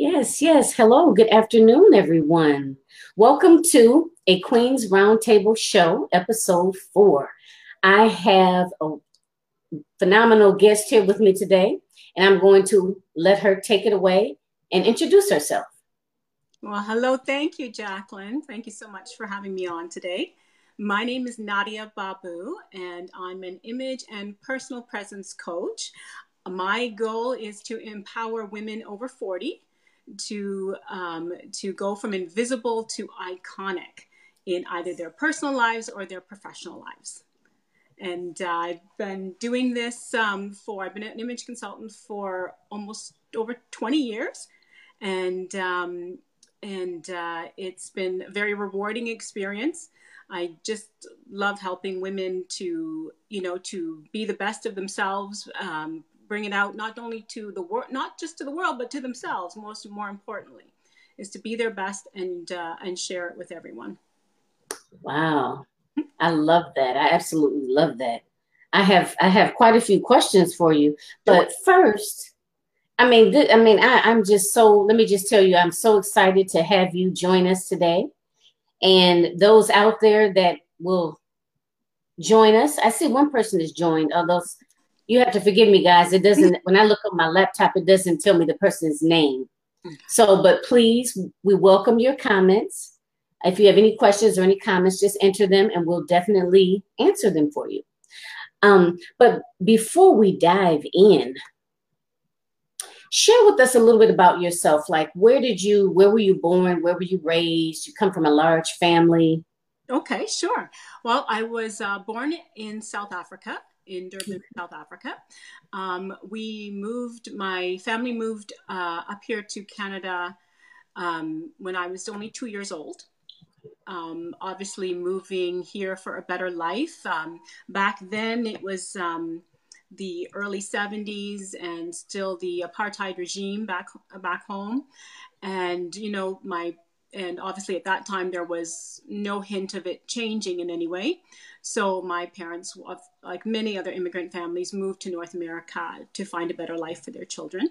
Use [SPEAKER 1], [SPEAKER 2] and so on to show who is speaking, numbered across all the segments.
[SPEAKER 1] Yes, yes. Hello, good afternoon, everyone. Welcome to a Queen's Roundtable Show, episode four. I have a phenomenal guest here with me today, and I'm going to let her take it away and introduce herself.
[SPEAKER 2] Well, hello. Thank you, Jacqueline. Thank you so much for having me on today. My name is Nadia Baboo, and I'm an image and personal presence coach. My goal is to empower women over 40 to um, to go from invisible to iconic in either their personal lives or their professional lives. And uh, I've been doing this um, for I've been an image consultant for almost over 20 years, and um, and uh, it's been a very rewarding experience. I just love helping women to, you know, to be the best of themselves, um, bring it out not only to the world, not just to the world, but to themselves. Most more importantly, is to be their best and uh, and share it with everyone.
[SPEAKER 1] Wow, I love that. I absolutely love that. I have I have quite a few questions for you, but first, I mean, th- I mean, I, I'm just so. Let me just tell you, I'm so excited to have you join us today, and those out there that will join us. I see one person has joined. Although you have to forgive me, guys. It doesn't, when I look on my laptop, it doesn't tell me the person's name. So, but please, we welcome your comments. If you have any questions or any comments, just enter them and we'll definitely answer them for you. Um, but before we dive in, share with us a little bit about yourself. Like, where did you, where were you born? Where were you raised? You come from a large family.
[SPEAKER 2] Okay, sure. Well, I was uh, born in South Africa in Durban, South Africa. Um, we moved, my family moved uh, up here to Canada um, when I was only two years old. Um, obviously, moving here for a better life. Um, back then, it was um, the early 70s and still the apartheid regime back back home. And you know, my and obviously at that time there was no hint of it changing in any way. So my parents, like many other immigrant families, moved to North America to find a better life for their children.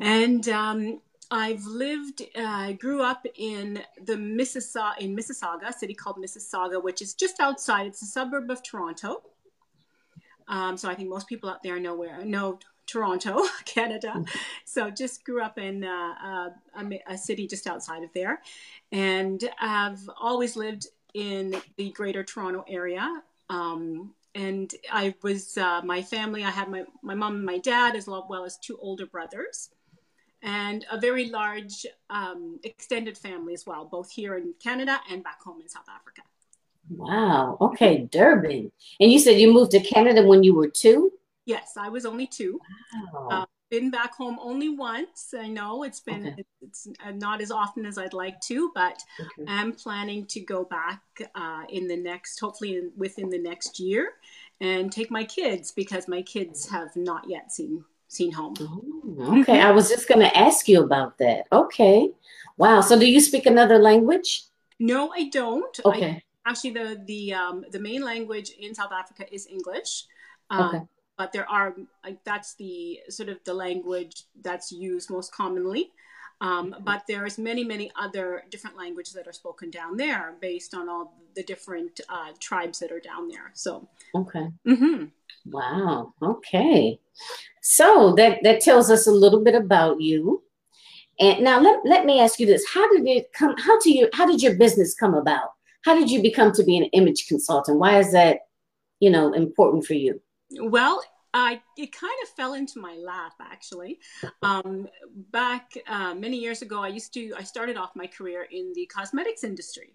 [SPEAKER 2] And um, I've lived, uh, grew up in the Mississauga, in Mississauga, a city called Mississauga, which is just outside. It's a suburb of Toronto. Um, so I think most people out there know where know Toronto, Canada. So just grew up in uh, uh a, a, city just outside of there, and I've always lived in the greater Toronto area. Um, and I was, uh, my family, I had my, my mom and my dad, as well as two older brothers, and a very large um, extended family as well, both here in Canada and back home in South Africa.
[SPEAKER 1] Wow. Okay, Durban. And you said you moved to Canada when you were two?
[SPEAKER 2] Yes, I was only two. Wow. Uh, been back home only once. I know it's been okay. it's not as often as I'd like to, but okay. I'm planning to go back uh, in the next, hopefully in, within the next year, and take my kids because my kids have not yet seen seen home.
[SPEAKER 1] Oh, okay, I was just going to ask you about that. Okay, wow. So do you speak another language?
[SPEAKER 2] No, I don't.
[SPEAKER 1] Okay.
[SPEAKER 2] I, actually, the the um, the main language in South Africa is English. Um, okay but there are like that's the sort of the language that's used most commonly. Um, but there's many, many other different languages that are spoken down there based on all the different uh, tribes that are down there. So
[SPEAKER 1] okay,
[SPEAKER 2] mm-hmm.
[SPEAKER 1] wow, okay. So that that tells us a little bit about you. And now let, let me ask you this: How did it come? How to you? How did your business come about? How did you become to be an image consultant? Why is that, you know, important for you?
[SPEAKER 2] Well, I it kind of fell into my lap actually. Um, back uh, many years ago, I used to I started off my career in the cosmetics industry.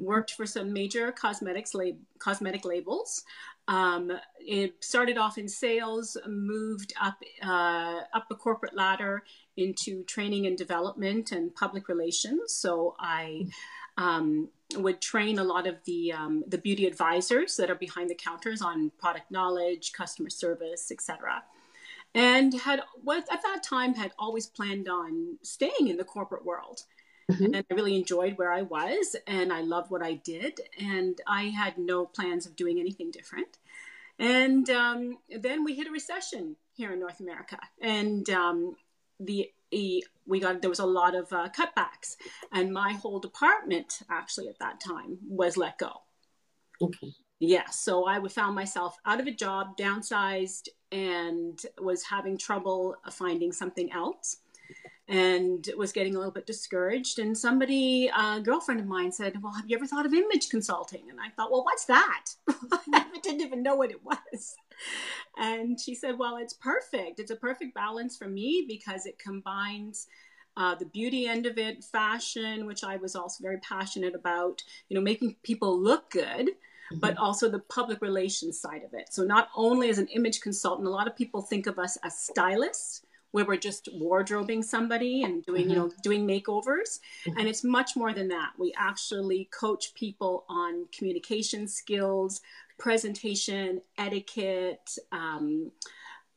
[SPEAKER 2] Worked for some major cosmetics lab, cosmetic labels. Um, it started off in sales, moved up uh, up the corporate ladder into training and development and public relations. So I um, would train a lot of the um, the beauty advisors that are behind the counters on product knowledge, customer service, etc. And had was at that time had always planned on staying in the corporate world. Mm-hmm. And I really enjoyed where I was and I loved what I did. And I had no plans of doing anything different. And um, then we hit a recession here in North America. And um, the he, we got there was a lot of uh, cutbacks, and my whole department actually at that time was let go.
[SPEAKER 1] Okay.
[SPEAKER 2] Yeah, so I found myself out of a job, downsized, and was having trouble finding something else and was getting a little bit discouraged. And somebody, a girlfriend of mine, said, Well, have you ever thought of image consulting? And I thought, Well, what's that? I didn't even know what it was. And she said, Well, it's perfect. It's a perfect balance for me because it combines. Uh, the beauty end of it, fashion, which I was also very passionate about, you know, making people look good, but mm-hmm. also the public relations side of it. So, not only as an image consultant, a lot of people think of us as stylists, where we're just wardrobing somebody and doing mm-hmm. you know doing makeovers. Mm-hmm. and it's much more than that. We actually coach people on communication skills presentation etiquette um,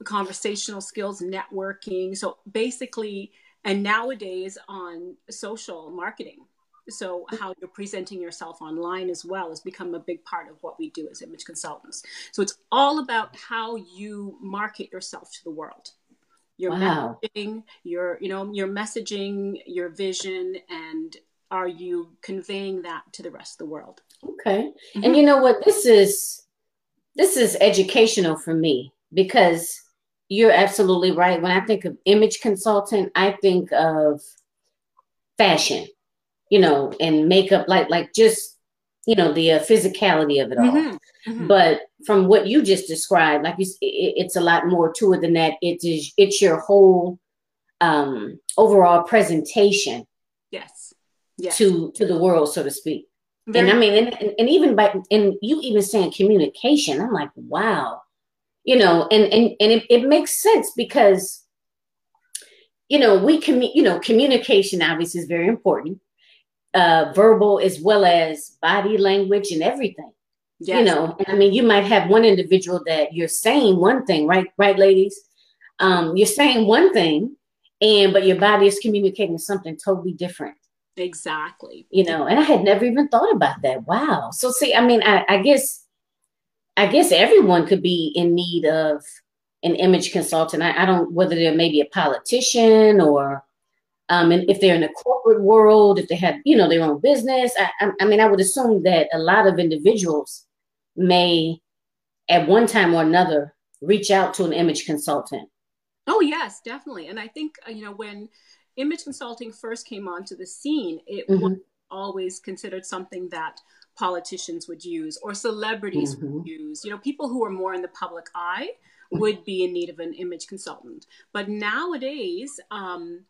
[SPEAKER 2] conversational skills networking. So basically and nowadays on social marketing. So how you're presenting yourself online as well has become a big part of what we do as image consultants. So it's all about how you market yourself to the world your wow. messaging, your you know your messaging, your vision, and are you conveying that to the rest of the world?
[SPEAKER 1] Okay, mm-hmm. and you know what? This is this is educational for me because you're absolutely right. When I think of image consultant, I think of fashion, you know, and makeup, like like just you know the uh, physicality of it all. Mm-hmm. Mm-hmm. But from what you just described, like you, it, it's a lot more to it than that. It is it's your whole um, overall presentation.
[SPEAKER 2] Yes.
[SPEAKER 1] Yes. To to the world, so to speak. Very and I mean, and, and, and even by and you even saying communication, I'm like, wow, you know, and and and it, it makes sense because you know we commu- you know communication obviously is very important uh verbal as well as body language and everything Yes. You know, I mean, you might have one individual that you're saying one thing, right? Right, ladies? Um, you're saying one thing, and but your body is communicating something totally different.
[SPEAKER 2] Exactly.
[SPEAKER 1] You know, and I had never even thought about that. Wow. So see, I mean, I, I guess I guess everyone could be in need of an image consultant. I, I don't whether they're maybe a politician or um, and if they're in the corporate world, if they have, you know, their own business. I, I, I mean, I would assume that a lot of individuals may at one time or another reach out to an image consultant.
[SPEAKER 2] Oh yes, definitely. And I think uh, you know when image consulting first came onto the scene, it mm-hmm. was always considered something that politicians would use or celebrities mm-hmm. would use. You know, people who are more in the public eye would be in need of an image consultant. But nowadays, um,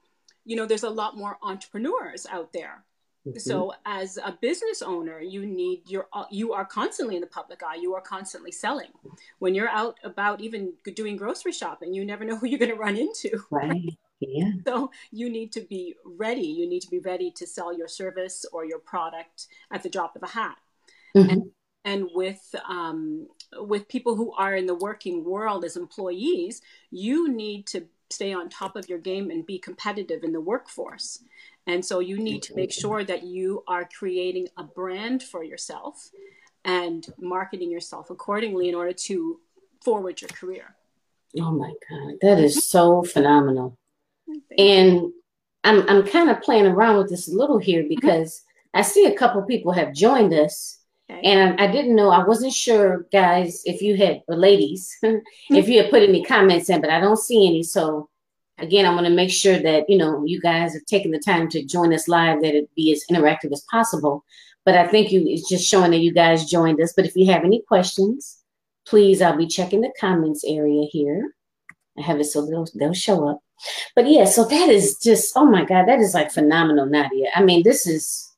[SPEAKER 2] you know, there's a lot more entrepreneurs out there Mm-hmm. So as a business owner, you need your you are constantly in the public eye. You are constantly selling. When you're out about even doing grocery shopping, you never know who you're going to run into.
[SPEAKER 1] Right. Yeah.
[SPEAKER 2] So you need to be ready. You need to be ready to sell your service or your product at the drop of a hat. Mm-hmm. And and with um, with people who are in the working world as employees, you need to stay on top of your game and be competitive in the workforce. And so you need to make sure that you are creating a brand for yourself and marketing yourself accordingly in order to forward your career.
[SPEAKER 1] Oh my God, that is so phenomenal. And I'm I'm kind of playing around with this a little here mm-hmm. because I see a couple people have joined us. Okay. And I, I, didn't know, I wasn't sure, guys, if you had, or ladies, if you had put any comments in, but I don't see any. So again, I want to make sure that, you know, you guys have taken the time to join us live, that it be as interactive as possible. But I think you it's just showing that you guys joined us. But if you have any questions, please, I'll be checking the comments area here. I have it so they'll, they'll show up. But yeah, so that is just, oh my God, that is like phenomenal, Nadia. I mean, this is,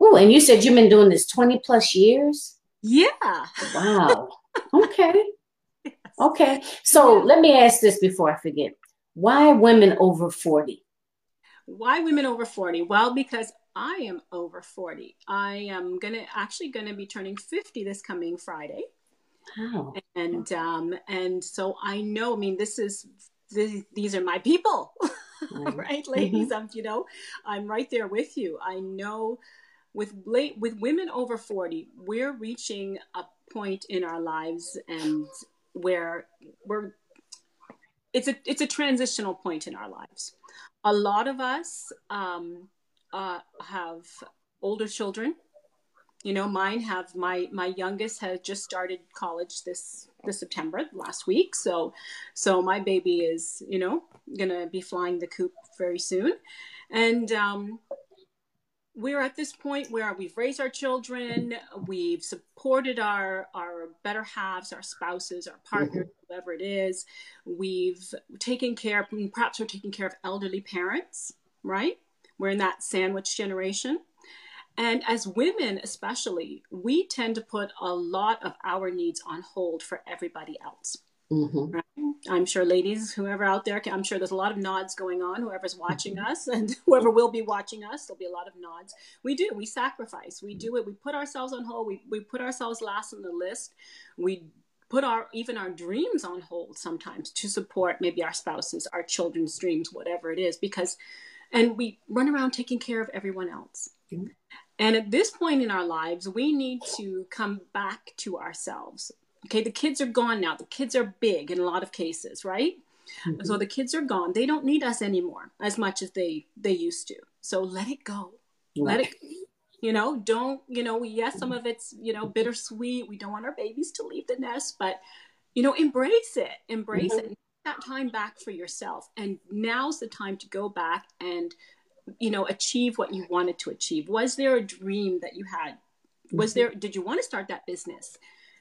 [SPEAKER 1] oh, and you said you've been doing this 20 plus years?
[SPEAKER 2] Yeah.
[SPEAKER 1] Wow. Okay. yes. Okay. So let me ask this before I forget. Why women over 40?
[SPEAKER 2] Why women over 40? Well, because I am over 40. I am gonna actually gonna be turning 50 this coming Friday. Wow. And um, and so I know, I mean, this is this, these are my people. right, ladies. Mm-hmm. Um, you know, I'm right there with you. I know with late with women over 40, we're reaching a point in our lives and where we're it's a it's a transitional point in our lives. a lot of us um, uh, have older children. You know, mine have my my youngest has just started college this this September last week. So, so my baby is you know gonna be flying the coop very soon, and um, we're at this point where we've raised our children, we've supported our our better halves, our spouses, our partners, mm-hmm. whoever it is. We've taken care, perhaps we're taking care of elderly parents, right? We're in that sandwich generation. And as women, especially, we tend to put a lot of our needs on hold for everybody else. Mm-hmm. Right? I'm sure, ladies, whoever out there, I'm sure there's a lot of nods going on. Whoever's watching mm-hmm. us and whoever will be watching us, there'll be a lot of nods. We do. We sacrifice. We do it. We put ourselves on hold. We, we put ourselves last on the list. We put our even our dreams on hold sometimes to support maybe our spouses, our children's dreams, whatever it is, because, and we run around taking care of everyone else. Mm-hmm. And at this point in our lives, we need to come back to ourselves Okay, the kids are gone now. The kids are big in a lot of cases, right? Mm-hmm. So the kids are gone. They don't need us anymore as much as they they used to. So let it go. Let it you know, don't, you know, yes, some of it's, you know, bittersweet. We don't want our babies to leave the nest, but you know, embrace it. Embrace mm-hmm. it. That time back for yourself. And now's the time to go back and you know, achieve what you wanted to achieve. Was there a dream that you had? Was mm-hmm. there did you want to start that business?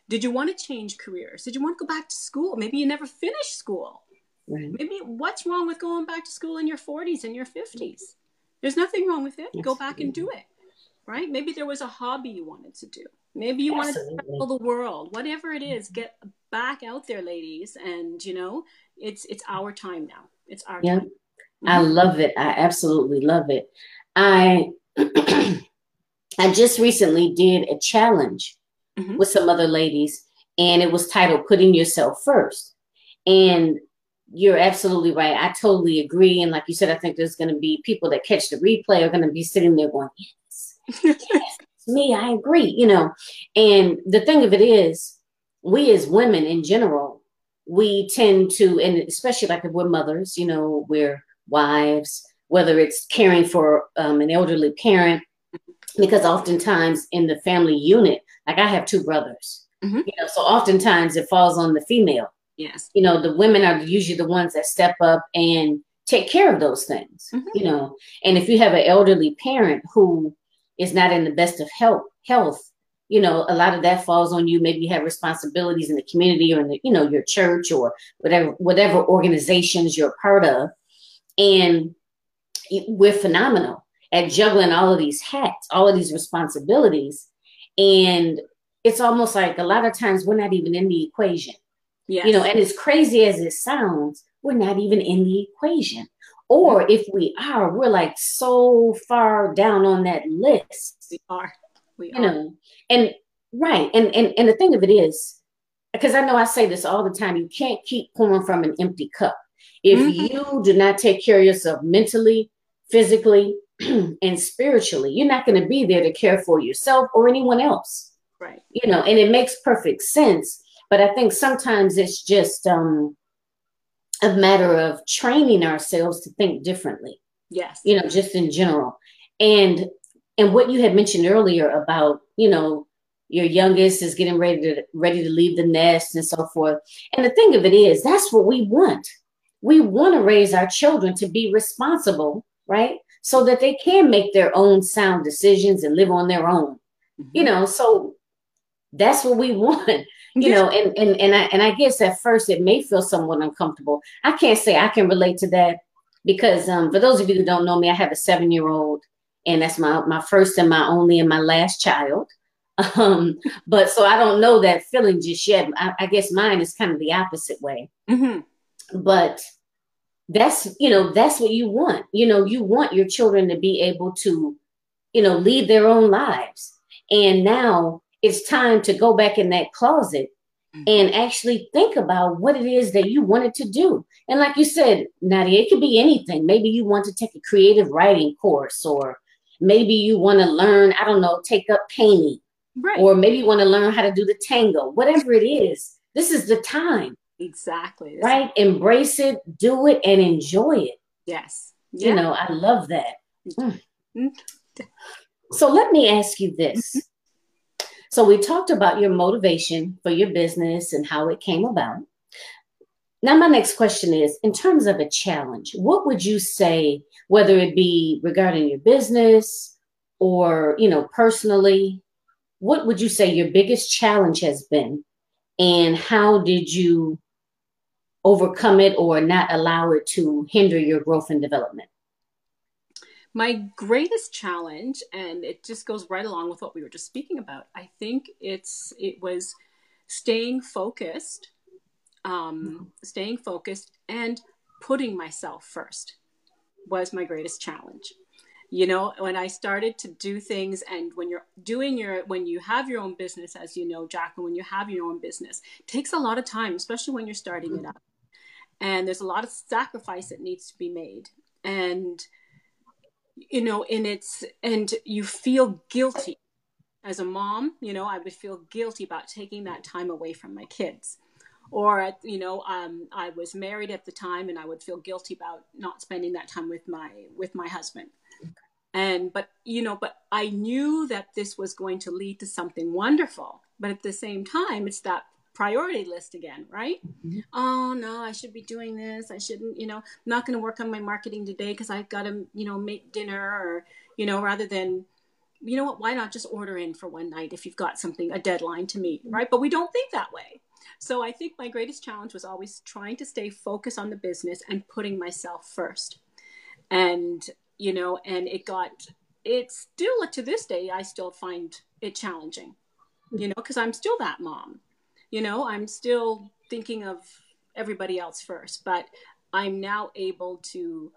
[SPEAKER 2] Did you want to change careers? Did you want to go back to school? Maybe you never finished school. Right. Maybe what's wrong with going back to school in your 40s and your 50s? There's nothing wrong with it. Go back and do it. Right? Maybe there was a hobby you wanted to do. Maybe you Absolutely. wanted to travel the world. Whatever it is, get back out there, ladies. And you know, it's it's our time now. It's our
[SPEAKER 1] yeah.
[SPEAKER 2] time.
[SPEAKER 1] Mm-hmm. I love it. I absolutely love it. I I just recently did a challenge mm-hmm. with some other ladies, and it was titled Putting Yourself First. And you're absolutely right. I totally agree. And like you said, I think there's going to be people that catch the replay are going to be sitting there going, yes, yes, me, I agree, you know. And the thing of it is, we as women in general, we tend to, and especially like if we're mothers, you know, we're wives, whether it's caring for um, an elderly parent, because oftentimes in the family unit, like I have two brothers, mm-hmm. you know, so oftentimes it falls on the female.
[SPEAKER 2] Yes.
[SPEAKER 1] You know, the women are usually the ones that step up and take care of those things, mm-hmm. you know. And if you have an elderly parent who is not in the best of health, health, you know, a lot of that falls on you. Maybe you have responsibilities in the community or in the, you know, your church or whatever, whatever organizations you're part of. And we're phenomenal at juggling all of these hats, all of these responsibilities. And it's almost like a lot of times we're not even in the equation. Yes. You know, and as crazy as it sounds, we're not even in the equation. Or if we are, we're like so far down on that list.
[SPEAKER 2] We are. We
[SPEAKER 1] you are. know, and right. And and and the thing of it is, because I know I say this all the time, you can't keep pouring from an empty cup. If mm-hmm. you do not take care of yourself mentally, physically, and spiritually, you're not going to be there to care for yourself or anyone else.
[SPEAKER 2] Right.
[SPEAKER 1] You know, and it makes perfect sense. But I think sometimes it's just um, a matter of training ourselves to think differently.
[SPEAKER 2] Yes.
[SPEAKER 1] You know, just in general. And and what you had mentioned earlier about, you know, your youngest is getting ready to ready to leave the nest and so forth. And the thing of it is, that's what we want. We want to raise our children to be responsible, right? So that they can make their own sound decisions and live on their own. Mm-hmm. You know, so that's what we want. You know, and and and I and I guess at first it may feel somewhat uncomfortable. I can't say I can relate to that because um, for those of you who don't know me, I have a seven year old, and that's my my first and my only and my last child. Um, but so I don't know that feeling just yet. I, I guess mine is kind of the opposite way. Mm-hmm. But that's you know that's what you want. You know you want your children to be able to you know lead their own lives. And now it's time to go back in that closet mm-hmm. and actually think about what it is that you wanted to do. And like you said nadia it could be anything. Maybe you want to take a creative writing course or maybe you want to learn i don't know take up painting. Right. or maybe you want to learn how to do the tango. Whatever it is this is the time
[SPEAKER 2] Exactly.
[SPEAKER 1] Right? Embrace it, do it, and enjoy it.
[SPEAKER 2] Yes.
[SPEAKER 1] Yeah. You know, I love that. Mm. So let me ask you this. So we talked about your motivation for your business and how it came about. Now, my next question is in terms of a challenge, what would you say, whether it be regarding your business or, you know, personally, what would you say your biggest challenge has been? And how did you overcome it or not allow it to hinder your growth and development?
[SPEAKER 2] My greatest challenge, and it just goes right along with what we were just speaking about, I think it's it was staying focused, um, staying focused, and putting myself first was my greatest challenge you know when i started to do things and when you're doing your when you have your own business as you know jacqueline when you have your own business takes a lot of time especially when you're starting it up and there's a lot of sacrifice that needs to be made. And you know and it's and you feel guilty. As a mom you know i would feel guilty about taking that time away from my kids. Or you know um, i was married at the time and i would feel guilty about not spending that time with my with my husband. And but you know but i knew that this was going to lead to something wonderful. But at the same time it's that priority list again, right? Mm-hmm. Oh no, I should be doing this. I shouldn't, you know, I'm not going to work on my marketing today because I've got to, you know, make dinner or, you know, rather than, you know what, why not just order in for one night if you've got something, a deadline to meet, right? But we don't think that way. So I think my greatest challenge was always trying to stay focused on the business and putting myself first. And, you know, and it got, it's still to this day, I still find it challenging, you know, because I'm still that mom you know i'm still thinking of everybody else first but i'm now able to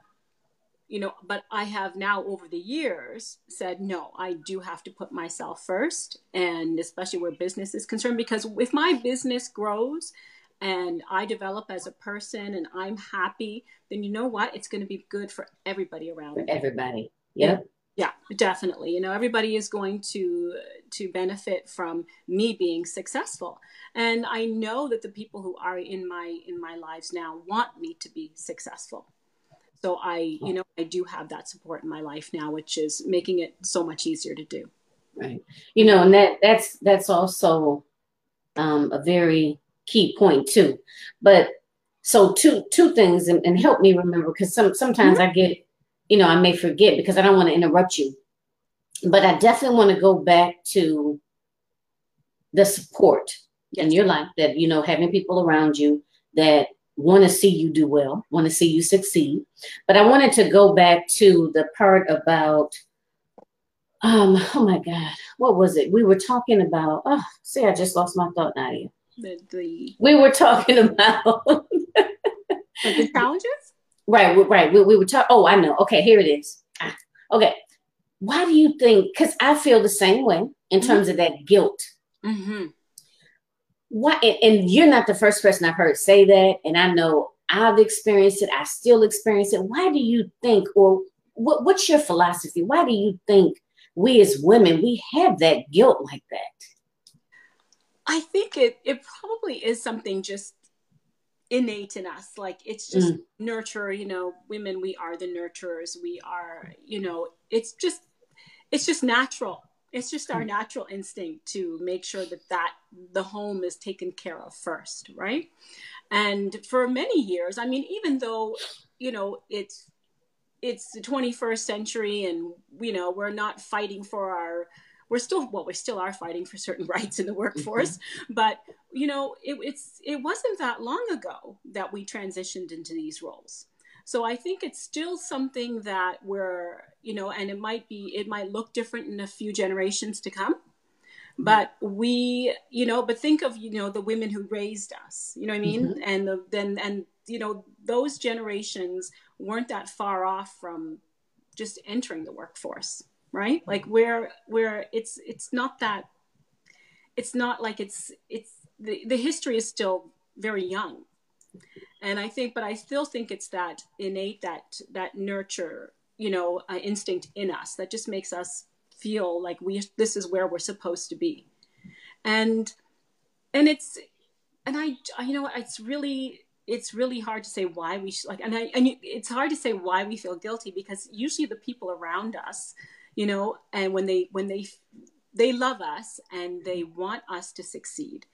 [SPEAKER 2] you know but i have now over the years said no i do have to put myself first and especially where business is concerned because if my business grows and i develop as a person and i'm happy then you know what? It's going to be good for everybody around
[SPEAKER 1] for everybody. Yep
[SPEAKER 2] yeah definitely. You know everybody is going to to benefit from me being successful. And i know that the people who are in my in my lives now want me to be successful. So i you know i do have that support in my life now which is making it so much easier to do.
[SPEAKER 1] Right. You know and that that's that's also um, a very key point too. But so two two things and, and help me remember because some sometimes mm-hmm. i get you know, I may forget because I don't want to interrupt you. But I definitely want to go back to the support yes. in your life that, you know, having people around you that want to see you do well, want to see you succeed. But I wanted to go back to the part about, um, oh my God, what was it? We were talking about, oh, see, I just lost my thought, Nadia. The, the... We were talking about
[SPEAKER 2] the challenges?
[SPEAKER 1] Right, right. We, we were talking. Oh, I know. Okay, here it is. Ah, okay. Why do you think? Because I feel the same way in terms mm-hmm. of that guilt. Mm-hmm. Why? And, and you're not the first person I've heard say that, and I know I've experienced it. I still experience it. Why do you think, or what, what's your philosophy? Why do you think we as women we have that guilt like that?
[SPEAKER 2] I think it it probably is something just innate in us like it's just mm. nurture you know women we are the nurturers we are you know it's just it's just natural it's just our mm. natural instinct to make sure that that the home is taken care of first right and for many years i mean even though you know it's it's the 21st century and you know we're not fighting for our we're still well we still are fighting for certain rights in the workforce mm-hmm. but you know it, it's it wasn't that long ago that we transitioned into these roles so i think it's still something that we're you know and it might be it might look different in a few generations to come mm-hmm. but we you know but think of you know the women who raised us you know what i mean mm-hmm. and the then and you know those generations weren't that far off from just entering the workforce right? Like where where it's it's not that it's not like it's it's the, the history is still very young. And i think but i still think it's that innate that that nurture you know uh, instinct in us that just makes us feel like we this is where we're supposed to be. And and it's and i you know it's really it's really hard to say why we should like and I, and it's hard to say why we feel guilty because usually the people around us you know and when they when they they love us and they want us to succeed.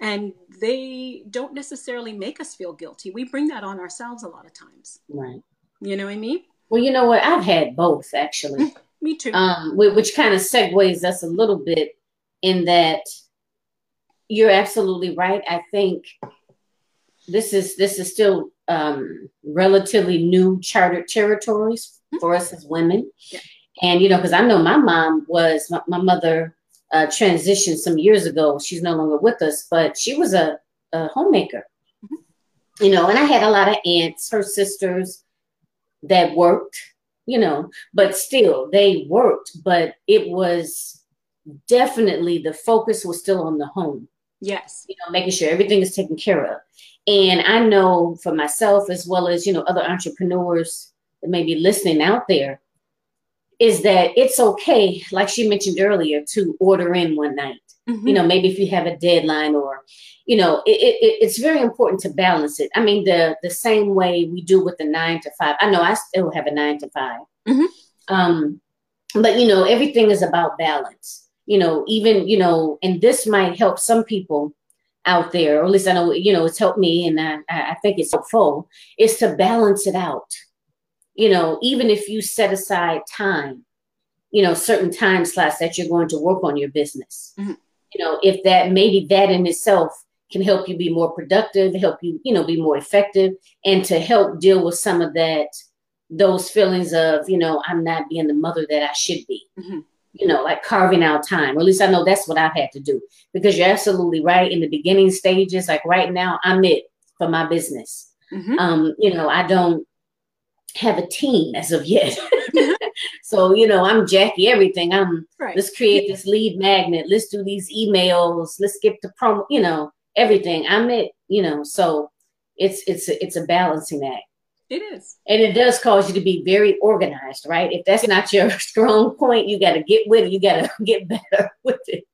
[SPEAKER 2] And they don't necessarily make us feel guilty. We bring that on ourselves a lot of times.
[SPEAKER 1] Right.
[SPEAKER 2] You know what i mean?
[SPEAKER 1] Well you know what? I've had both actually.
[SPEAKER 2] Me too.
[SPEAKER 1] Um which kind of segues us a little bit in that you're absolutely right. I think this is this is still um, relatively new chartered territories mm-hmm. for us as women. Yeah. And you know, because I know my mom was my, my mother uh, transitioned some years ago. She's no longer with us, but she was a, a homemaker. Mm-hmm. You know, and I had a lot of aunts, her sisters that worked. You know, but still they worked, but it was definitely the focus was still on the home.
[SPEAKER 2] Yes.
[SPEAKER 1] You know, making sure everything is taken care of. And I know for myself as well as, you know, other entrepreneurs that may be listening out there, is that it's okay, like she mentioned earlier, to order in one night. Mm-hmm. You know, maybe if you have a deadline or, you know, it, it, it's very important to balance it. I mean, the the same way we do with the nine to five. I know I still have a nine to 5 mm-hmm. Um, but you know, everything is about balance. You know, even you know, and this might help some people out there, or at least I know, you know, it's helped me and I, I think it's helpful, is to balance it out. You know, even if you set aside time, you know, certain time slots that you're going to work on your business. Mm-hmm. You know, if that maybe that in itself can help you be more productive, help you, you know, be more effective, and to help deal with some of that, those feelings of, you know, I'm not being the mother that I should be. Mm-hmm you know, like carving out time. Or at least I know that's what I've had to do. Because you're absolutely right. In the beginning stages, like right now, I'm it for my business. Mm-hmm. Um, you know, I don't have a team as of yet. Mm-hmm. so, you know, I'm Jackie everything. I'm right. let's create this lead magnet, let's do these emails, let's get the promo, you know, everything. I'm it, you know, so it's it's a, it's a balancing act.
[SPEAKER 2] It is.
[SPEAKER 1] And it does cause you to be very organized, right? If that's not your strong point, you got to get with it. You got to get better with it.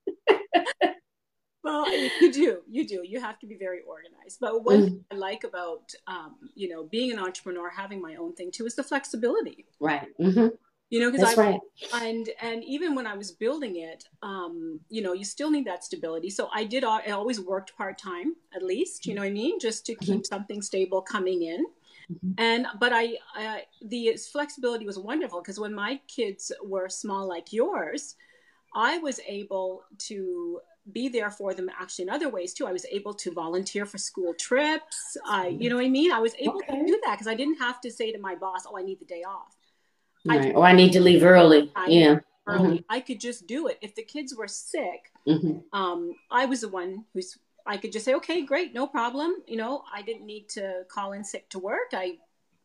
[SPEAKER 2] Well, you do. You do. You have to be very organized. But what mm I like about, um, you know, being an entrepreneur, having my own thing too, is the flexibility.
[SPEAKER 1] Right. Mm-hmm.
[SPEAKER 2] You know, because I right. and and even when I was building it, um, you know, you still need that stability. So I did. I always worked part time, at least. You know what I mean, just to keep mm-hmm. something stable coming in. Mm-hmm. And but I, I the flexibility was wonderful because when my kids were small like yours, I was able to be there for them actually in other ways too. I was able to volunteer for school trips. I, you know what I mean? I was able okay. to do that because I didn't have to say to my boss, "Oh, I need the day off."
[SPEAKER 1] Right. I, or I need to leave early. I yeah.
[SPEAKER 2] Early. Mm-hmm. I could just do it. If the kids were sick, mm-hmm. um, I was the one who's I could just say, okay, great, no problem. You know, I didn't need to call in sick to work. I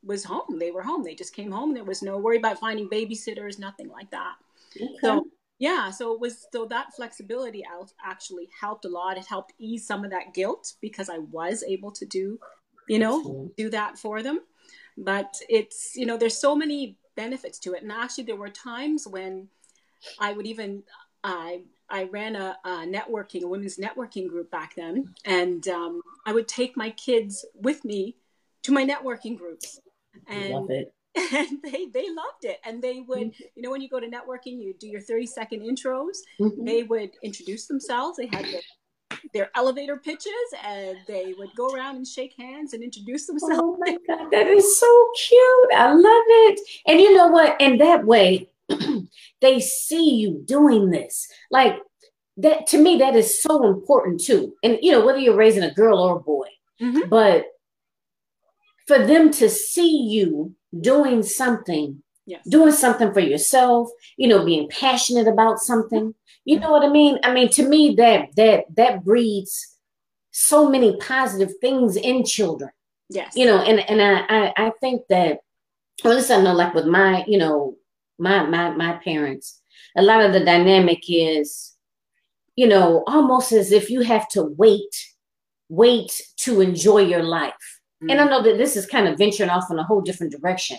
[SPEAKER 2] was home. They were home. They just came home. There was no worry about finding babysitters, nothing like that. Okay. So yeah, so it was so that flexibility actually helped a lot. It helped ease some of that guilt because I was able to do, you know, do that for them. But it's you know, there's so many benefits to it. And actually, there were times when I would even I I ran a, a, networking, a women's networking group back then, and um, I would take my kids with me to my networking groups, and Love it. and they they loved it. And they would, mm-hmm. you know, when you go to networking, you do your thirty second intros. Mm-hmm. They would introduce themselves. They had their, their elevator pitches, and they would go around and shake hands and introduce themselves. Oh
[SPEAKER 1] my god, that is so cute! I love it. And you know what? And that way they see you doing this. Like that to me, that is so important too. And you know, whether you're raising a girl or a boy, mm-hmm. but for them to see you doing something, yes. doing something for yourself, you know, being passionate about something. You know what I mean? I mean, to me, that that that breeds so many positive things in children.
[SPEAKER 2] Yes.
[SPEAKER 1] You know, and and I I, I think that, well, at least I know, like with my, you know, my my my parents a lot of the dynamic is you know almost as if you have to wait wait to enjoy your life mm-hmm. and i know that this is kind of venturing off in a whole different direction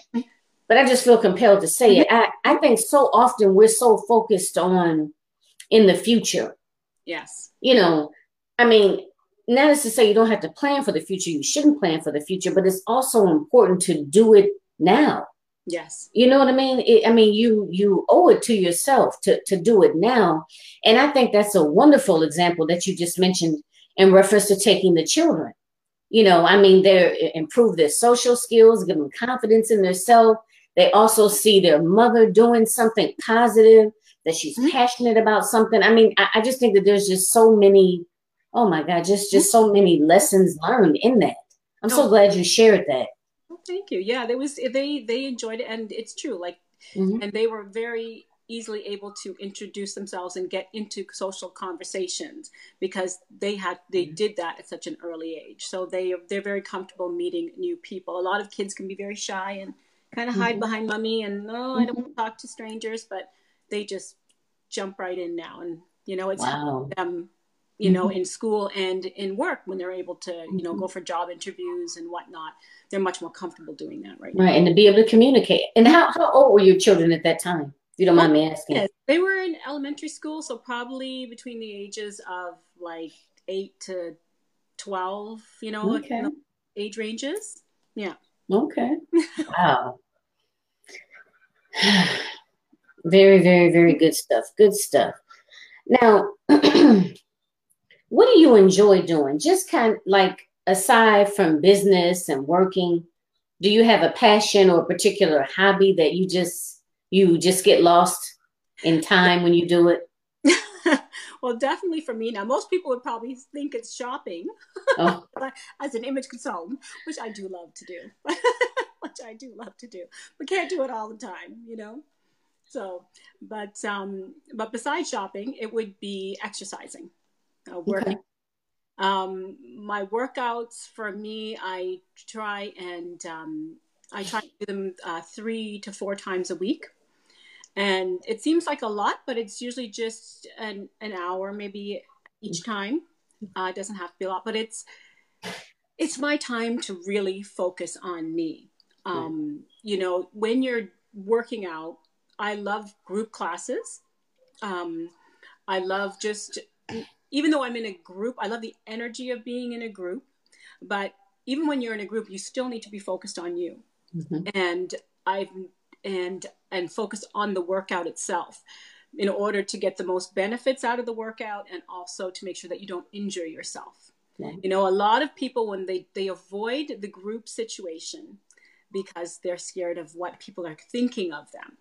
[SPEAKER 1] but i just feel compelled to say it i, I think so often we're so focused on in the future
[SPEAKER 2] yes
[SPEAKER 1] you know i mean not as to say you don't have to plan for the future, you shouldn't plan for the future, but it's also important to do it now.
[SPEAKER 2] Yes.
[SPEAKER 1] You know what I mean? It, I mean, you you owe it to yourself to to do it now, and I think that's a wonderful example that you just mentioned in reference to taking the children. You know, I mean, they improve their social skills, give them confidence in themselves. They also see their mother doing something positive, that she's mm-hmm. passionate about something. I mean, I, I just think that there's just so many oh my God, just just so many lessons learned in that. I'm so oh. glad you shared that.
[SPEAKER 2] Well, thank you. Yeah, there was they they enjoyed it, and it's true. Like, mm-hmm. and they were very easily able to introduce themselves and get into social conversations because they had they mm-hmm. did that at such an early age so they they're very comfortable meeting new people a lot of kids can be very shy and kind of hide mm-hmm. behind mummy and no oh, i don't want to talk to strangers but they just jump right in now and you know it's wow. them you know, mm-hmm. in school and in work when they're able to, you know, go mm-hmm. for job interviews and whatnot. They're much more comfortable doing that right,
[SPEAKER 1] right now. Right, and to be able to communicate. And how, how old were your children at that time? You don't mind me asking. Yes,
[SPEAKER 2] they were in elementary school, so probably between the ages of like eight to twelve, you know, okay. age ranges. Yeah.
[SPEAKER 1] Okay. wow. very, very, very good stuff. Good stuff. Now what do you enjoy doing? Just kind of like aside from business and working, do you have a passion or a particular hobby that you just you just get lost in time when you do it?
[SPEAKER 2] well, definitely for me now. Most people would probably think it's shopping oh. as an image consultant, which I do love to do, which I do love to do, but can't do it all the time, you know. So, but um, but besides shopping, it would be exercising uh, working. Okay. Um, my workouts for me, I try and um, I try to do them uh, three to four times a week. And it seems like a lot, but it's usually just an, an hour, maybe each time. Uh, it doesn't have to be a lot, but it's it's my time to really focus on me. Um, you know, when you're working out, I love group classes. Um, I love just even though I'm in a group, I love the energy of being in a group. But even when you're in a group, you still need to be focused on you. Mm-hmm. And I've and and focus on the workout itself in order to get the most benefits out of the workout and also to make sure that you don't injure yourself. You know, a lot of people when they they avoid the group situation because they're scared of what people are thinking of them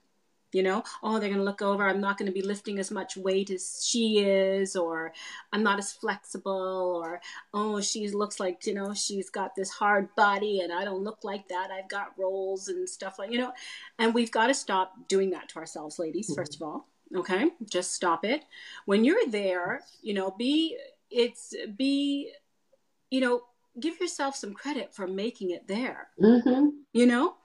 [SPEAKER 2] you know oh they're going to look over i'm not going to be lifting as much weight as she is or i'm not as flexible or oh she looks like you know she's got this hard body and i don't look like that i've got rolls and stuff like you know and we've got to stop doing that to ourselves ladies mm-hmm. first of all okay just stop it when you're there you know be it's be you know give yourself some credit for making it there mm-hmm. you know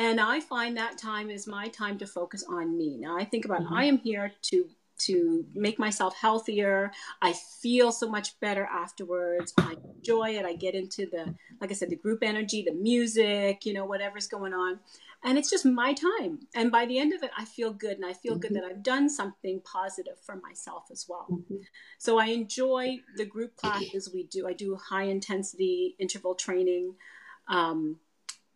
[SPEAKER 2] and I find that time is my time to focus on me. Now I think about mm-hmm. I am here to to make myself healthier. I feel so much better afterwards. I enjoy it. I get into the like I said the group energy, the music, you know, whatever's going on. And it's just my time. And by the end of it, I feel good and I feel mm-hmm. good that I've done something positive for myself as well. Mm-hmm. So I enjoy the group classes we do. I do high intensity interval training. Um,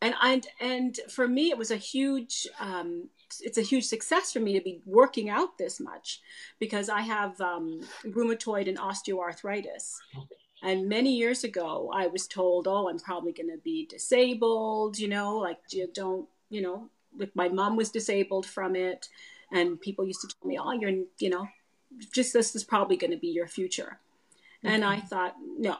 [SPEAKER 2] and I and for me it was a huge um, it's a huge success for me to be working out this much because I have um, rheumatoid and osteoarthritis. And many years ago, I was told, "Oh, I'm probably going to be disabled." You know, like you don't, you know, like my mom was disabled from it, and people used to tell me, "Oh, you're, you know, just this is probably going to be your future." Mm-hmm. And I thought, no,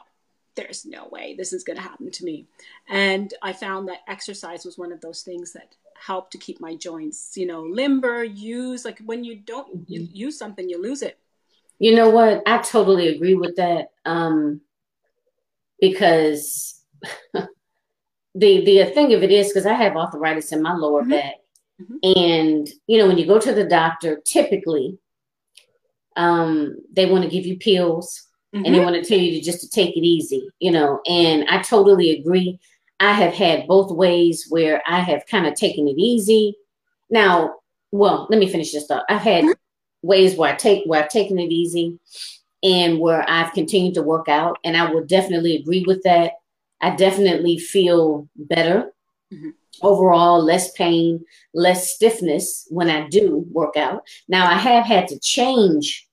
[SPEAKER 2] there's no way this is going to happen to me. And I found that exercise was one of those things that helped to keep my joints, you know, limber, use like when you don't you mm-hmm. use something, you lose it.
[SPEAKER 1] You know what? I totally agree with that. Um, because the the thing of it is because I have arthritis in my lower mm-hmm. back. Mm-hmm. And you know, when you go to the doctor, typically um, they want to give you pills mm-hmm. and they mm-hmm. want to tell you to just to take it easy, you know. And I totally agree. I have had both ways where I have kind of taken it easy. Now, well, let me finish this thought. I've had mm-hmm. ways where I take where I've taken it easy, and where I've continued to work out. And I will definitely agree with that. I definitely feel better mm-hmm. overall, less pain, less stiffness when I do work out. Now, I have had to change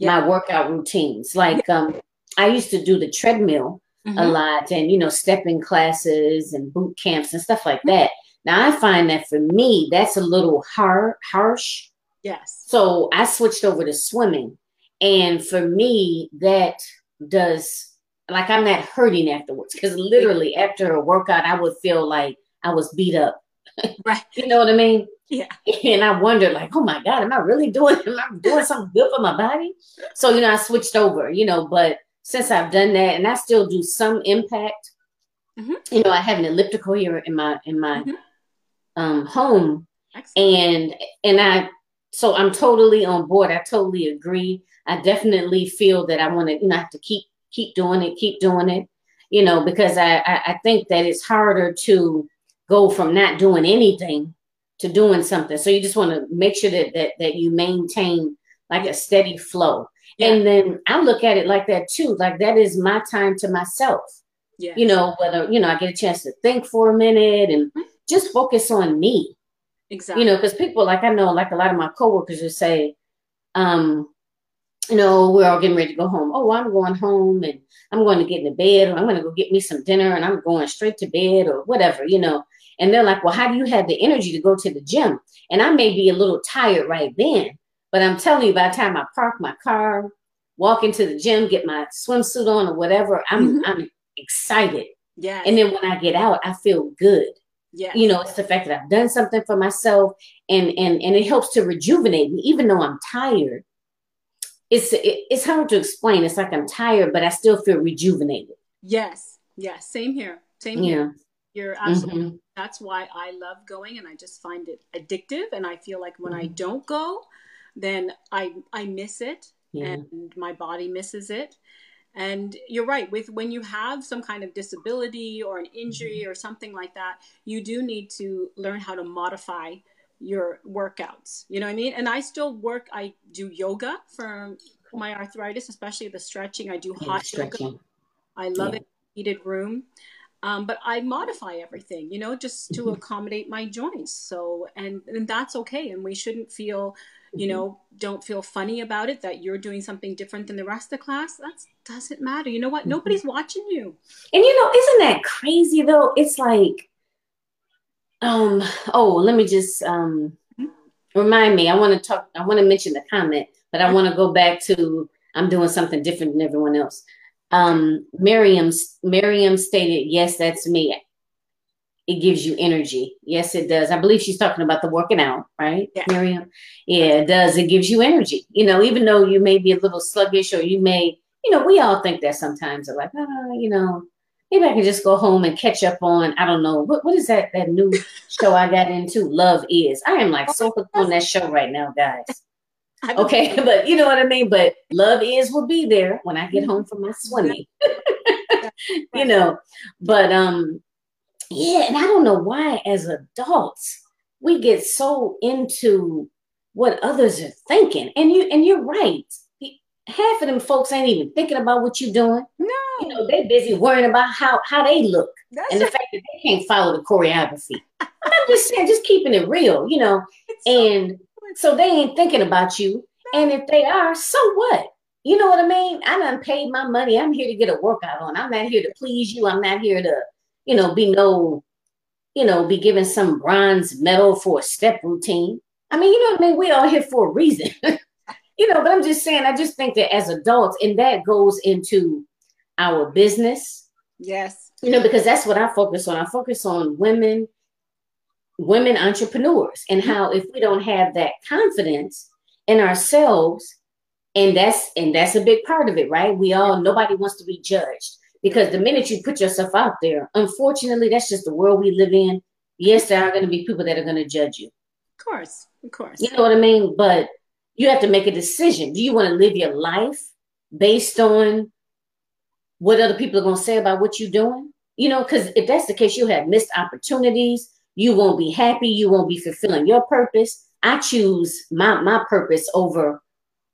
[SPEAKER 1] yeah. my workout routines. Like, um, I used to do the treadmill mm-hmm. a lot and, you know, stepping classes and boot camps and stuff like that. Now, I find that for me, that's a little hard, harsh.
[SPEAKER 2] Yes.
[SPEAKER 1] So I switched over to swimming. And for me, that does like I'm not hurting afterwards because literally after a workout, I would feel like I was beat up.
[SPEAKER 2] Right.
[SPEAKER 1] you know what I mean?
[SPEAKER 2] Yeah.
[SPEAKER 1] And I wondered, like, oh my God, am I really doing am I doing something good for my body? So, you know, I switched over, you know, but since I've done that and I still do some impact, mm-hmm. you know, I have an elliptical here in my in my mm-hmm. um home. Excellent. And and I so I'm totally on board. I totally agree. I definitely feel that I want to, you know, have to keep keep doing it, keep doing it, you know, because I, I, I think that it's harder to go from not doing anything to doing something. So you just want to make sure that that that you maintain like a steady flow. Yeah. And then I look at it like that too. Like that is my time to myself. Yeah. You know, whether, you know, I get a chance to think for a minute and mm-hmm. just focus on me.
[SPEAKER 2] Exactly.
[SPEAKER 1] You know, because people like I know, like a lot of my coworkers just say, um, you know, we're all getting ready to go home. Oh, I'm going home and I'm going to get in the bed or I'm going to go get me some dinner and I'm going straight to bed or whatever, you know. And they're like, well, how do you have the energy to go to the gym? And I may be a little tired right then, but I'm telling you, by the time I park my car, walk into the gym, get my swimsuit on or whatever, I'm mm-hmm. I'm excited.
[SPEAKER 2] Yeah.
[SPEAKER 1] And then when I get out, I feel good.
[SPEAKER 2] Yeah.
[SPEAKER 1] You know, it's the fact that I've done something for myself and and and it helps to rejuvenate me, even though I'm tired it's it, it's hard to explain. It's like I'm tired, but I still feel rejuvenated.
[SPEAKER 2] Yes, yes, same here, same yeah. here. You're absolutely. Mm-hmm. That's why I love going, and I just find it addictive. And I feel like when mm-hmm. I don't go, then I I miss it, yeah. and my body misses it. And you're right. With when you have some kind of disability or an injury mm-hmm. or something like that, you do need to learn how to modify your workouts. You know what I mean? And I still work, I do yoga for my arthritis, especially the stretching. I do hot yoga. I love yeah. it, heated room. Um, but I modify everything, you know, just to mm-hmm. accommodate my joints. So, and, and that's okay. And we shouldn't feel, you mm-hmm. know, don't feel funny about it that you're doing something different than the rest of the class. That doesn't matter. You know what? Mm-hmm. Nobody's watching you.
[SPEAKER 1] And you know, isn't that crazy though? It's like, um, oh, let me just um remind me. I want to talk, I want to mention the comment, but I want to go back to I'm doing something different than everyone else. Um, Miriam, Miriam stated, yes, that's me. It gives you energy. Yes, it does. I believe she's talking about the working out, right? Yeah. Miriam. Yeah, it does. It gives you energy. You know, even though you may be a little sluggish or you may, you know, we all think that sometimes are like, oh, you know, maybe I can just go home and catch up on, I don't know, what, what is that, that new show I got into? Love is. I am like so hooked on that show right now, guys. Okay, but you know what I mean? But Love is will be there when I get home from my swimming. you know, but um, yeah, and I don't know why as adults we get so into what others are thinking. And you and you're right half of them folks ain't even thinking about what you're doing.
[SPEAKER 2] No.
[SPEAKER 1] You know, they're busy worrying about how how they look That's and the fact that they can't follow the choreography. I'm just saying, just keeping it real, you know. and so they ain't thinking about you. And if they are, so what? You know what I mean? I done paid my money. I'm here to get a workout on. I'm not here to please you. I'm not here to, you know, be no, you know, be given some bronze medal for a step routine. I mean, you know what I mean? We all here for a reason. you know, but I'm just saying, I just think that as adults, and that goes into our business.
[SPEAKER 2] Yes.
[SPEAKER 1] You know, because that's what I focus on. I focus on women, women entrepreneurs, and how if we don't have that confidence in ourselves, and that's and that's a big part of it, right? We all nobody wants to be judged because the minute you put yourself out there, unfortunately, that's just the world we live in. Yes, there are going to be people that are going to judge you.
[SPEAKER 2] Of course, of course.
[SPEAKER 1] You know what I mean? But you have to make a decision. Do you want to live your life based on what other people are going to say about what you're doing? You know, because if that's the case, you have missed opportunities. You won't be happy. You won't be fulfilling your purpose. I choose my my purpose over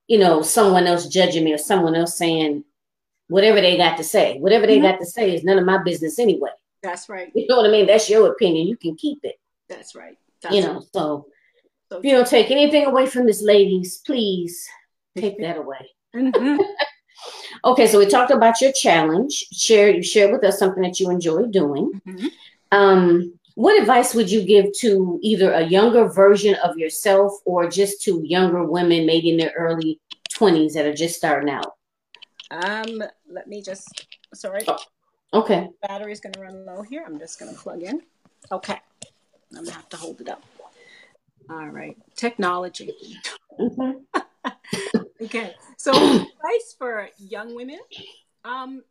[SPEAKER 1] you know, someone else judging me or someone else saying whatever they got to say. Whatever they mm-hmm. got to say is none of my business anyway.
[SPEAKER 2] That's right.
[SPEAKER 1] You know what I mean? That's your opinion. You can keep it.
[SPEAKER 2] That's right. That's
[SPEAKER 1] you know, right. so, so if you don't take anything away from this, ladies, please take that away. Mm-hmm. okay, so we talked about your challenge. Share you share with us something that you enjoy doing. Mm-hmm. Um, what advice would you give to either a younger version of yourself or just to younger women, maybe in their early 20s that are just starting out?
[SPEAKER 2] Um, let me just sorry.
[SPEAKER 1] Oh, okay.
[SPEAKER 2] Battery's gonna run low here. I'm just gonna plug in. Okay. I'm gonna have to hold it up. All right. Technology. Mm-hmm. okay. So advice for young women. Um,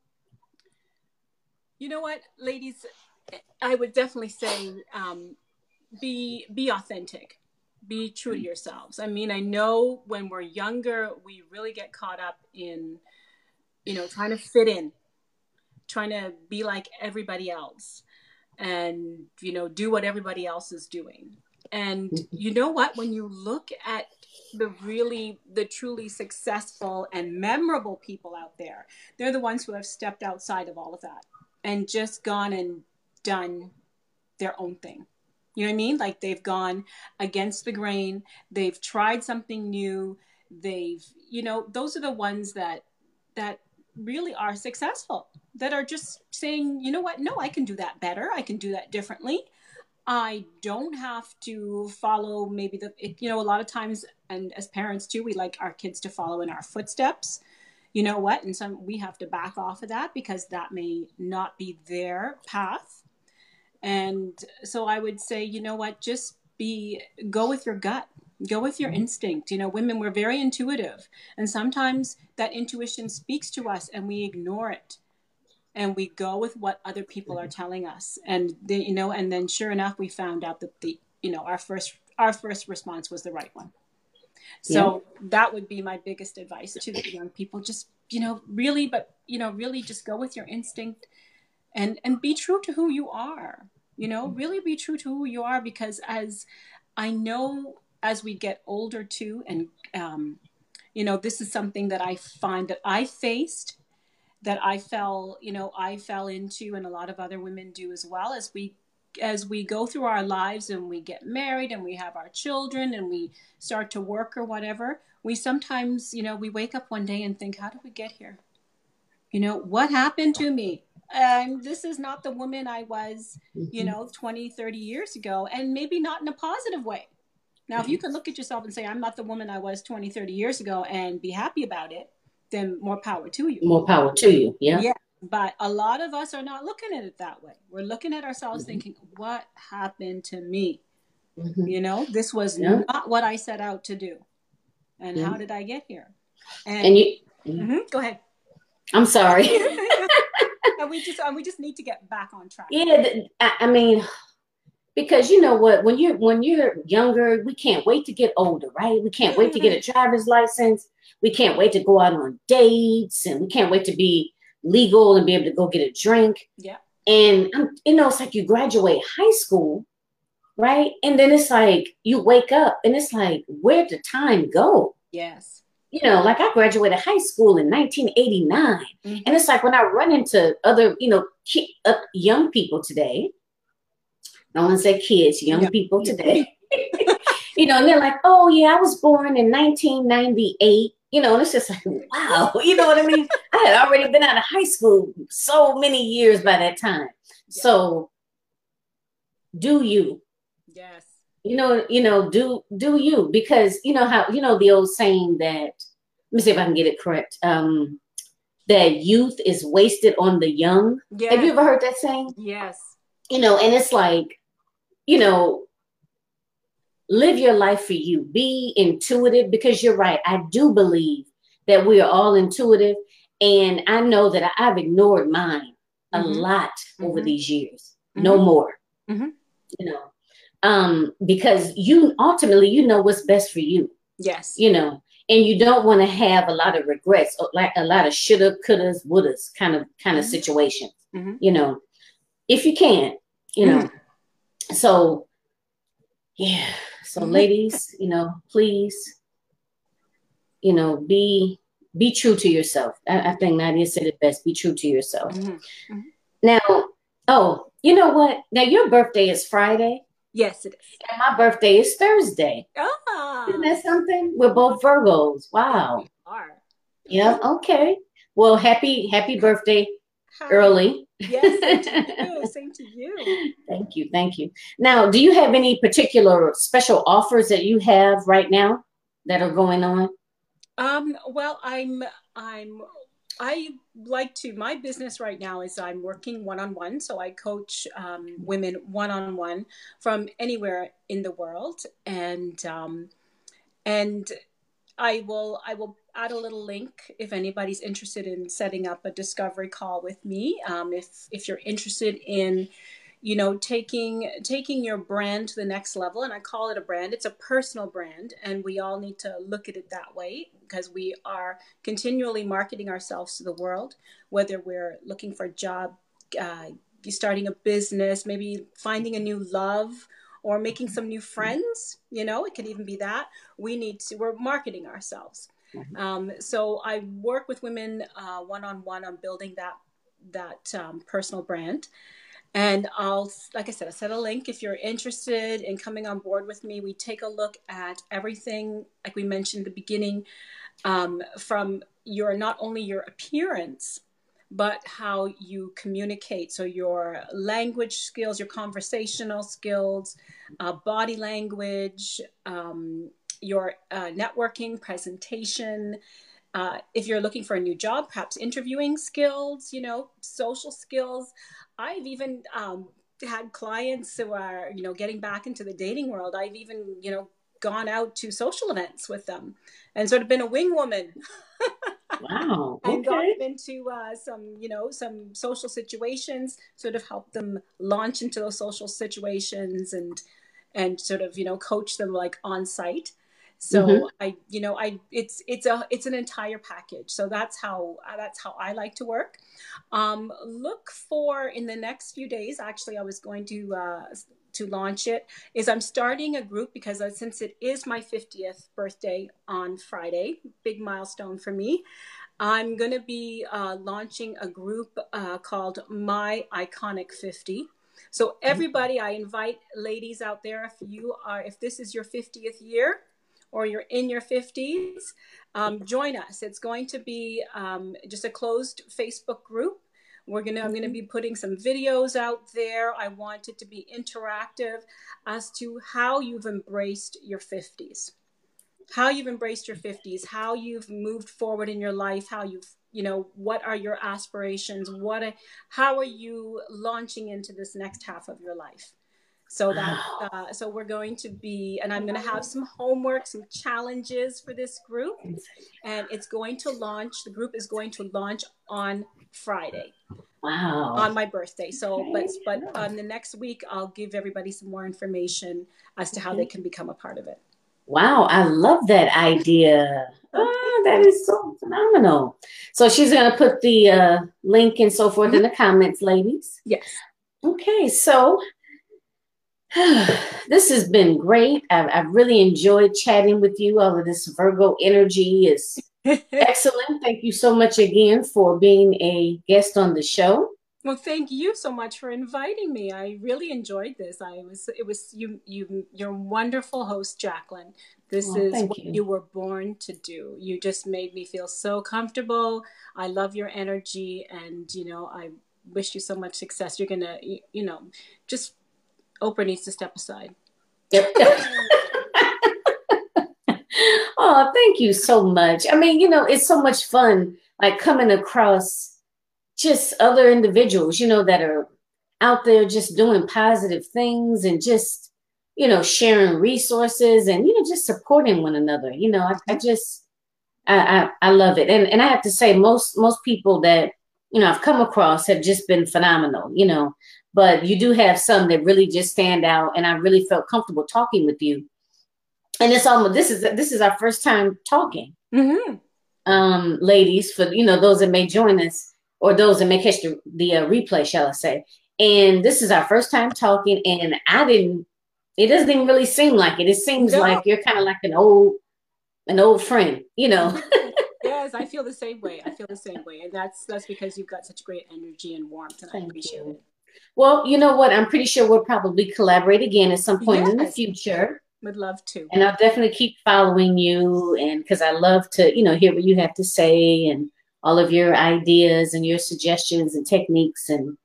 [SPEAKER 2] you know what, ladies, I would definitely say um, be be authentic, be true to yourselves. I mean, I know when we're younger, we really get caught up in, you know, trying to fit in, trying to be like everybody else, and you know, do what everybody else is doing. And mm-hmm. you know what? When you look at the really the truly successful and memorable people out there they're the ones who have stepped outside of all of that and just gone and done their own thing. You know what I mean? Like they've gone against the grain, they've tried something new, they've, you know, those are the ones that that really are successful, that are just saying, you know what, no, I can do that better, I can do that differently. I don't have to follow maybe the, you know, a lot of times, and as parents too, we like our kids to follow in our footsteps. You know what? And some we have to back off of that because that may not be their path and so I would say, you know what, just be, go with your gut, go with your mm-hmm. instinct. You know, women, we're very intuitive. And sometimes that intuition speaks to us and we ignore it and we go with what other people are mm-hmm. telling us. And then, you know, and then sure enough, we found out that the, you know, our first, our first response was the right one. So yeah. that would be my biggest advice to the young people. Just, you know, really, but, you know, really just go with your instinct and, and be true to who you are you know really be true to who you are because as i know as we get older too and um, you know this is something that i find that i faced that i fell you know i fell into and a lot of other women do as well as we as we go through our lives and we get married and we have our children and we start to work or whatever we sometimes you know we wake up one day and think how did we get here? You know what happened to me um, this is not the woman I was, you mm-hmm. know, 20, 30 years ago, and maybe not in a positive way. Now, if you could look at yourself and say, I'm not the woman I was 20, 30 years ago and be happy about it, then more power to you.
[SPEAKER 1] More power to you. Yeah.
[SPEAKER 2] Yeah. But a lot of us are not looking at it that way. We're looking at ourselves mm-hmm. thinking, what happened to me? Mm-hmm. You know, this was yeah. not what I set out to do. And how did I get here?
[SPEAKER 1] And, and you,
[SPEAKER 2] mm-hmm. go ahead.
[SPEAKER 1] I'm sorry.
[SPEAKER 2] and we just and we just need to get back on track.
[SPEAKER 1] Yeah, I mean, because you know what, when you're when you're younger, we can't wait to get older, right? We can't wait to get a mm-hmm. driver's license. We can't wait to go out on dates, and we can't wait to be legal and be able to go get a drink.
[SPEAKER 2] Yeah.
[SPEAKER 1] And um, you know, it's like you graduate high school, right? And then it's like you wake up, and it's like, where'd the time go?
[SPEAKER 2] Yes
[SPEAKER 1] you know, like I graduated high school in 1989. Mm-hmm. And it's like when I run into other, you know, ki- uh, young people today, no one said kids, young yeah. people today, you know, and they're like, oh, yeah, I was born in 1998. You know, and it's just like, wow, you know what I mean? I had already been out of high school so many years by that time. Yeah. So, do you?
[SPEAKER 2] Yes
[SPEAKER 1] you know, you know, do do you because you know how you know the old saying that let me see if I can get it correct. Um that youth is wasted on the young. Yes. Have you ever heard that saying?
[SPEAKER 2] Yes.
[SPEAKER 1] You know, and it's like, you know, live your life for you. Be intuitive because you're right. I do believe that we are all intuitive. And I know that I've ignored mine a mm-hmm. lot over mm-hmm. these years. Mm-hmm. No more. Mm-hmm. You know, um, because you ultimately you know what's best for you.
[SPEAKER 2] Yes.
[SPEAKER 1] You know, and you don't want to have a lot of regrets, like a lot of shoulda, couldas, wouldas kind of kind of mm-hmm. situations. Mm-hmm. You know, if you can, you know. Mm-hmm. So, yeah. So, mm-hmm. ladies, you know, please, you know, be be true to yourself. I, I think Nadia said it best. Be true to yourself. Mm-hmm. Mm-hmm. Now, oh, you know what? Now your birthday is Friday.
[SPEAKER 2] Yes, it is.
[SPEAKER 1] And my birthday is Thursday. Oh. Isn't that something? We're both Virgos. Wow. We are. Yeah. Okay. Well, happy happy birthday Hi. early.
[SPEAKER 2] Yes, same to you. Same to you.
[SPEAKER 1] Thank you. Thank you. Now, do you have any particular special offers that you have right now that are going on?
[SPEAKER 2] Um, well, I'm I'm I like to my business right now is I'm working one on one, so I coach um, women one on one from anywhere in the world, and um, and I will I will add a little link if anybody's interested in setting up a discovery call with me. Um, if if you're interested in you know taking taking your brand to the next level and i call it a brand. It's a personal brand and we all need to look at it that way because we are continually marketing ourselves to the world whether we're looking for a job uh, starting a business maybe finding a new love or making some new friends you know it could even be that. We need to we're marketing ourselves. Mm-hmm. um, so i work with women uh, one-on-one on building that that um, personal brand and I'll, like I said, I'll set a link if you're interested in coming on board with me. We take a look at everything, like we mentioned at the beginning, um, from your not only your appearance, but how you communicate. So your language skills, your conversational skills, uh, body language, um, your uh, networking, presentation. Uh, if you're looking for a new job, perhaps interviewing skills, you know, social skills. I've even um, had clients who are, you know, getting back into the dating world. I've even, you know, gone out to social events with them and sort of been a wing woman.
[SPEAKER 1] wow.
[SPEAKER 2] Okay. and got them into uh, some, you know, some social situations, sort of help them launch into those social situations and and sort of, you know, coach them like on site. So mm-hmm. I, you know, I it's it's a it's an entire package. So that's how that's how I like to work. Um, look for in the next few days. Actually, I was going to uh, to launch it. Is I'm starting a group because uh, since it is my 50th birthday on Friday, big milestone for me. I'm going to be uh, launching a group uh, called My Iconic 50. So everybody, I invite ladies out there if you are if this is your 50th year or you're in your 50s, um, join us. It's going to be um, just a closed Facebook group. We're gonna. I'm gonna be putting some videos out there. I want it to be interactive as to how you've embraced your 50s, how you've embraced your 50s, how you've moved forward in your life, how you've you know what are your aspirations what a, how are you launching into this next half of your life so that uh, so we're going to be, and I'm going to have some homework, some challenges for this group, and it's going to launch. The group is going to launch on Friday.
[SPEAKER 1] Wow.
[SPEAKER 2] On my birthday. So, okay. but but on the next week, I'll give everybody some more information as to how they can become a part of it.
[SPEAKER 1] Wow, I love that idea. Oh, that is so phenomenal. So she's going to put the uh, link and so forth mm-hmm. in the comments, ladies.
[SPEAKER 2] Yes.
[SPEAKER 1] Okay, so this has been great. I've, I've, really enjoyed chatting with you. All of this Virgo energy is excellent. Thank you so much again for being a guest on the show.
[SPEAKER 2] Well, thank you so much for inviting me. I really enjoyed this. I was it was you you you're wonderful host, Jacqueline. This oh, is what you. you were born to do. You just made me feel so comfortable. I love your energy and you know, I wish you so much success. You're going to you know, just Oprah needs to step aside. Yep.
[SPEAKER 1] oh, thank you so much. I mean, you know, it's so much fun, like coming across just other individuals, you know, that are out there just doing positive things and just, you know, sharing resources and, you know, just supporting one another. You know, I, I mm-hmm. just, I, I, I love it. And, and I have to say, most, most people that, you know, I've come across have just been phenomenal. You know, but you do have some that really just stand out and i really felt comfortable talking with you and it's almost this is this is our first time talking mm-hmm. um ladies for you know those that may join us or those that may catch the, the uh, replay shall i say and this is our first time talking and i didn't it doesn't even really seem like it it seems no. like you're kind of like an old an old friend, you know.
[SPEAKER 2] yes, I feel the same way. I feel the same way, and that's that's because you've got such great energy and warmth, and Thank I appreciate you. it.
[SPEAKER 1] Well, you know what? I'm pretty sure we'll probably collaborate again at some point yes. in the future.
[SPEAKER 2] Would love to.
[SPEAKER 1] And I'll definitely keep following you, and because I love to, you know, hear what you have to say and all of your ideas and your suggestions and techniques, and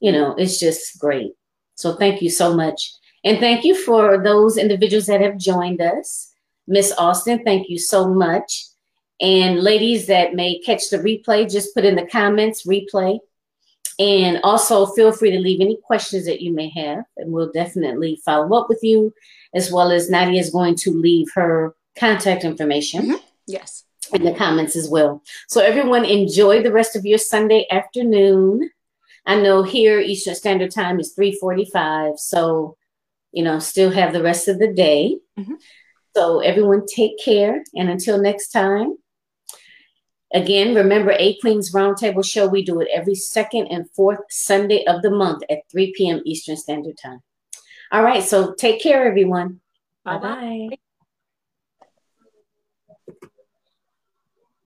[SPEAKER 1] you know, it's just great. So thank you so much, and thank you for those individuals that have joined us. Miss Austin, thank you so much. And ladies that may catch the replay, just put in the comments replay. And also feel free to leave any questions that you may have, and we'll definitely follow up with you, as well as Nadia is going to leave her contact information.
[SPEAKER 2] Mm-hmm. Yes.
[SPEAKER 1] In the comments as well. So everyone enjoy the rest of your Sunday afternoon. I know here Eastern Standard Time is 345. So, you know, still have the rest of the day. Mm-hmm. So everyone take care. And until next time, again, remember A Queens Roundtable Show. We do it every second and fourth Sunday of the month at 3 p.m. Eastern Standard Time. All right. So take care, everyone. Bye bye.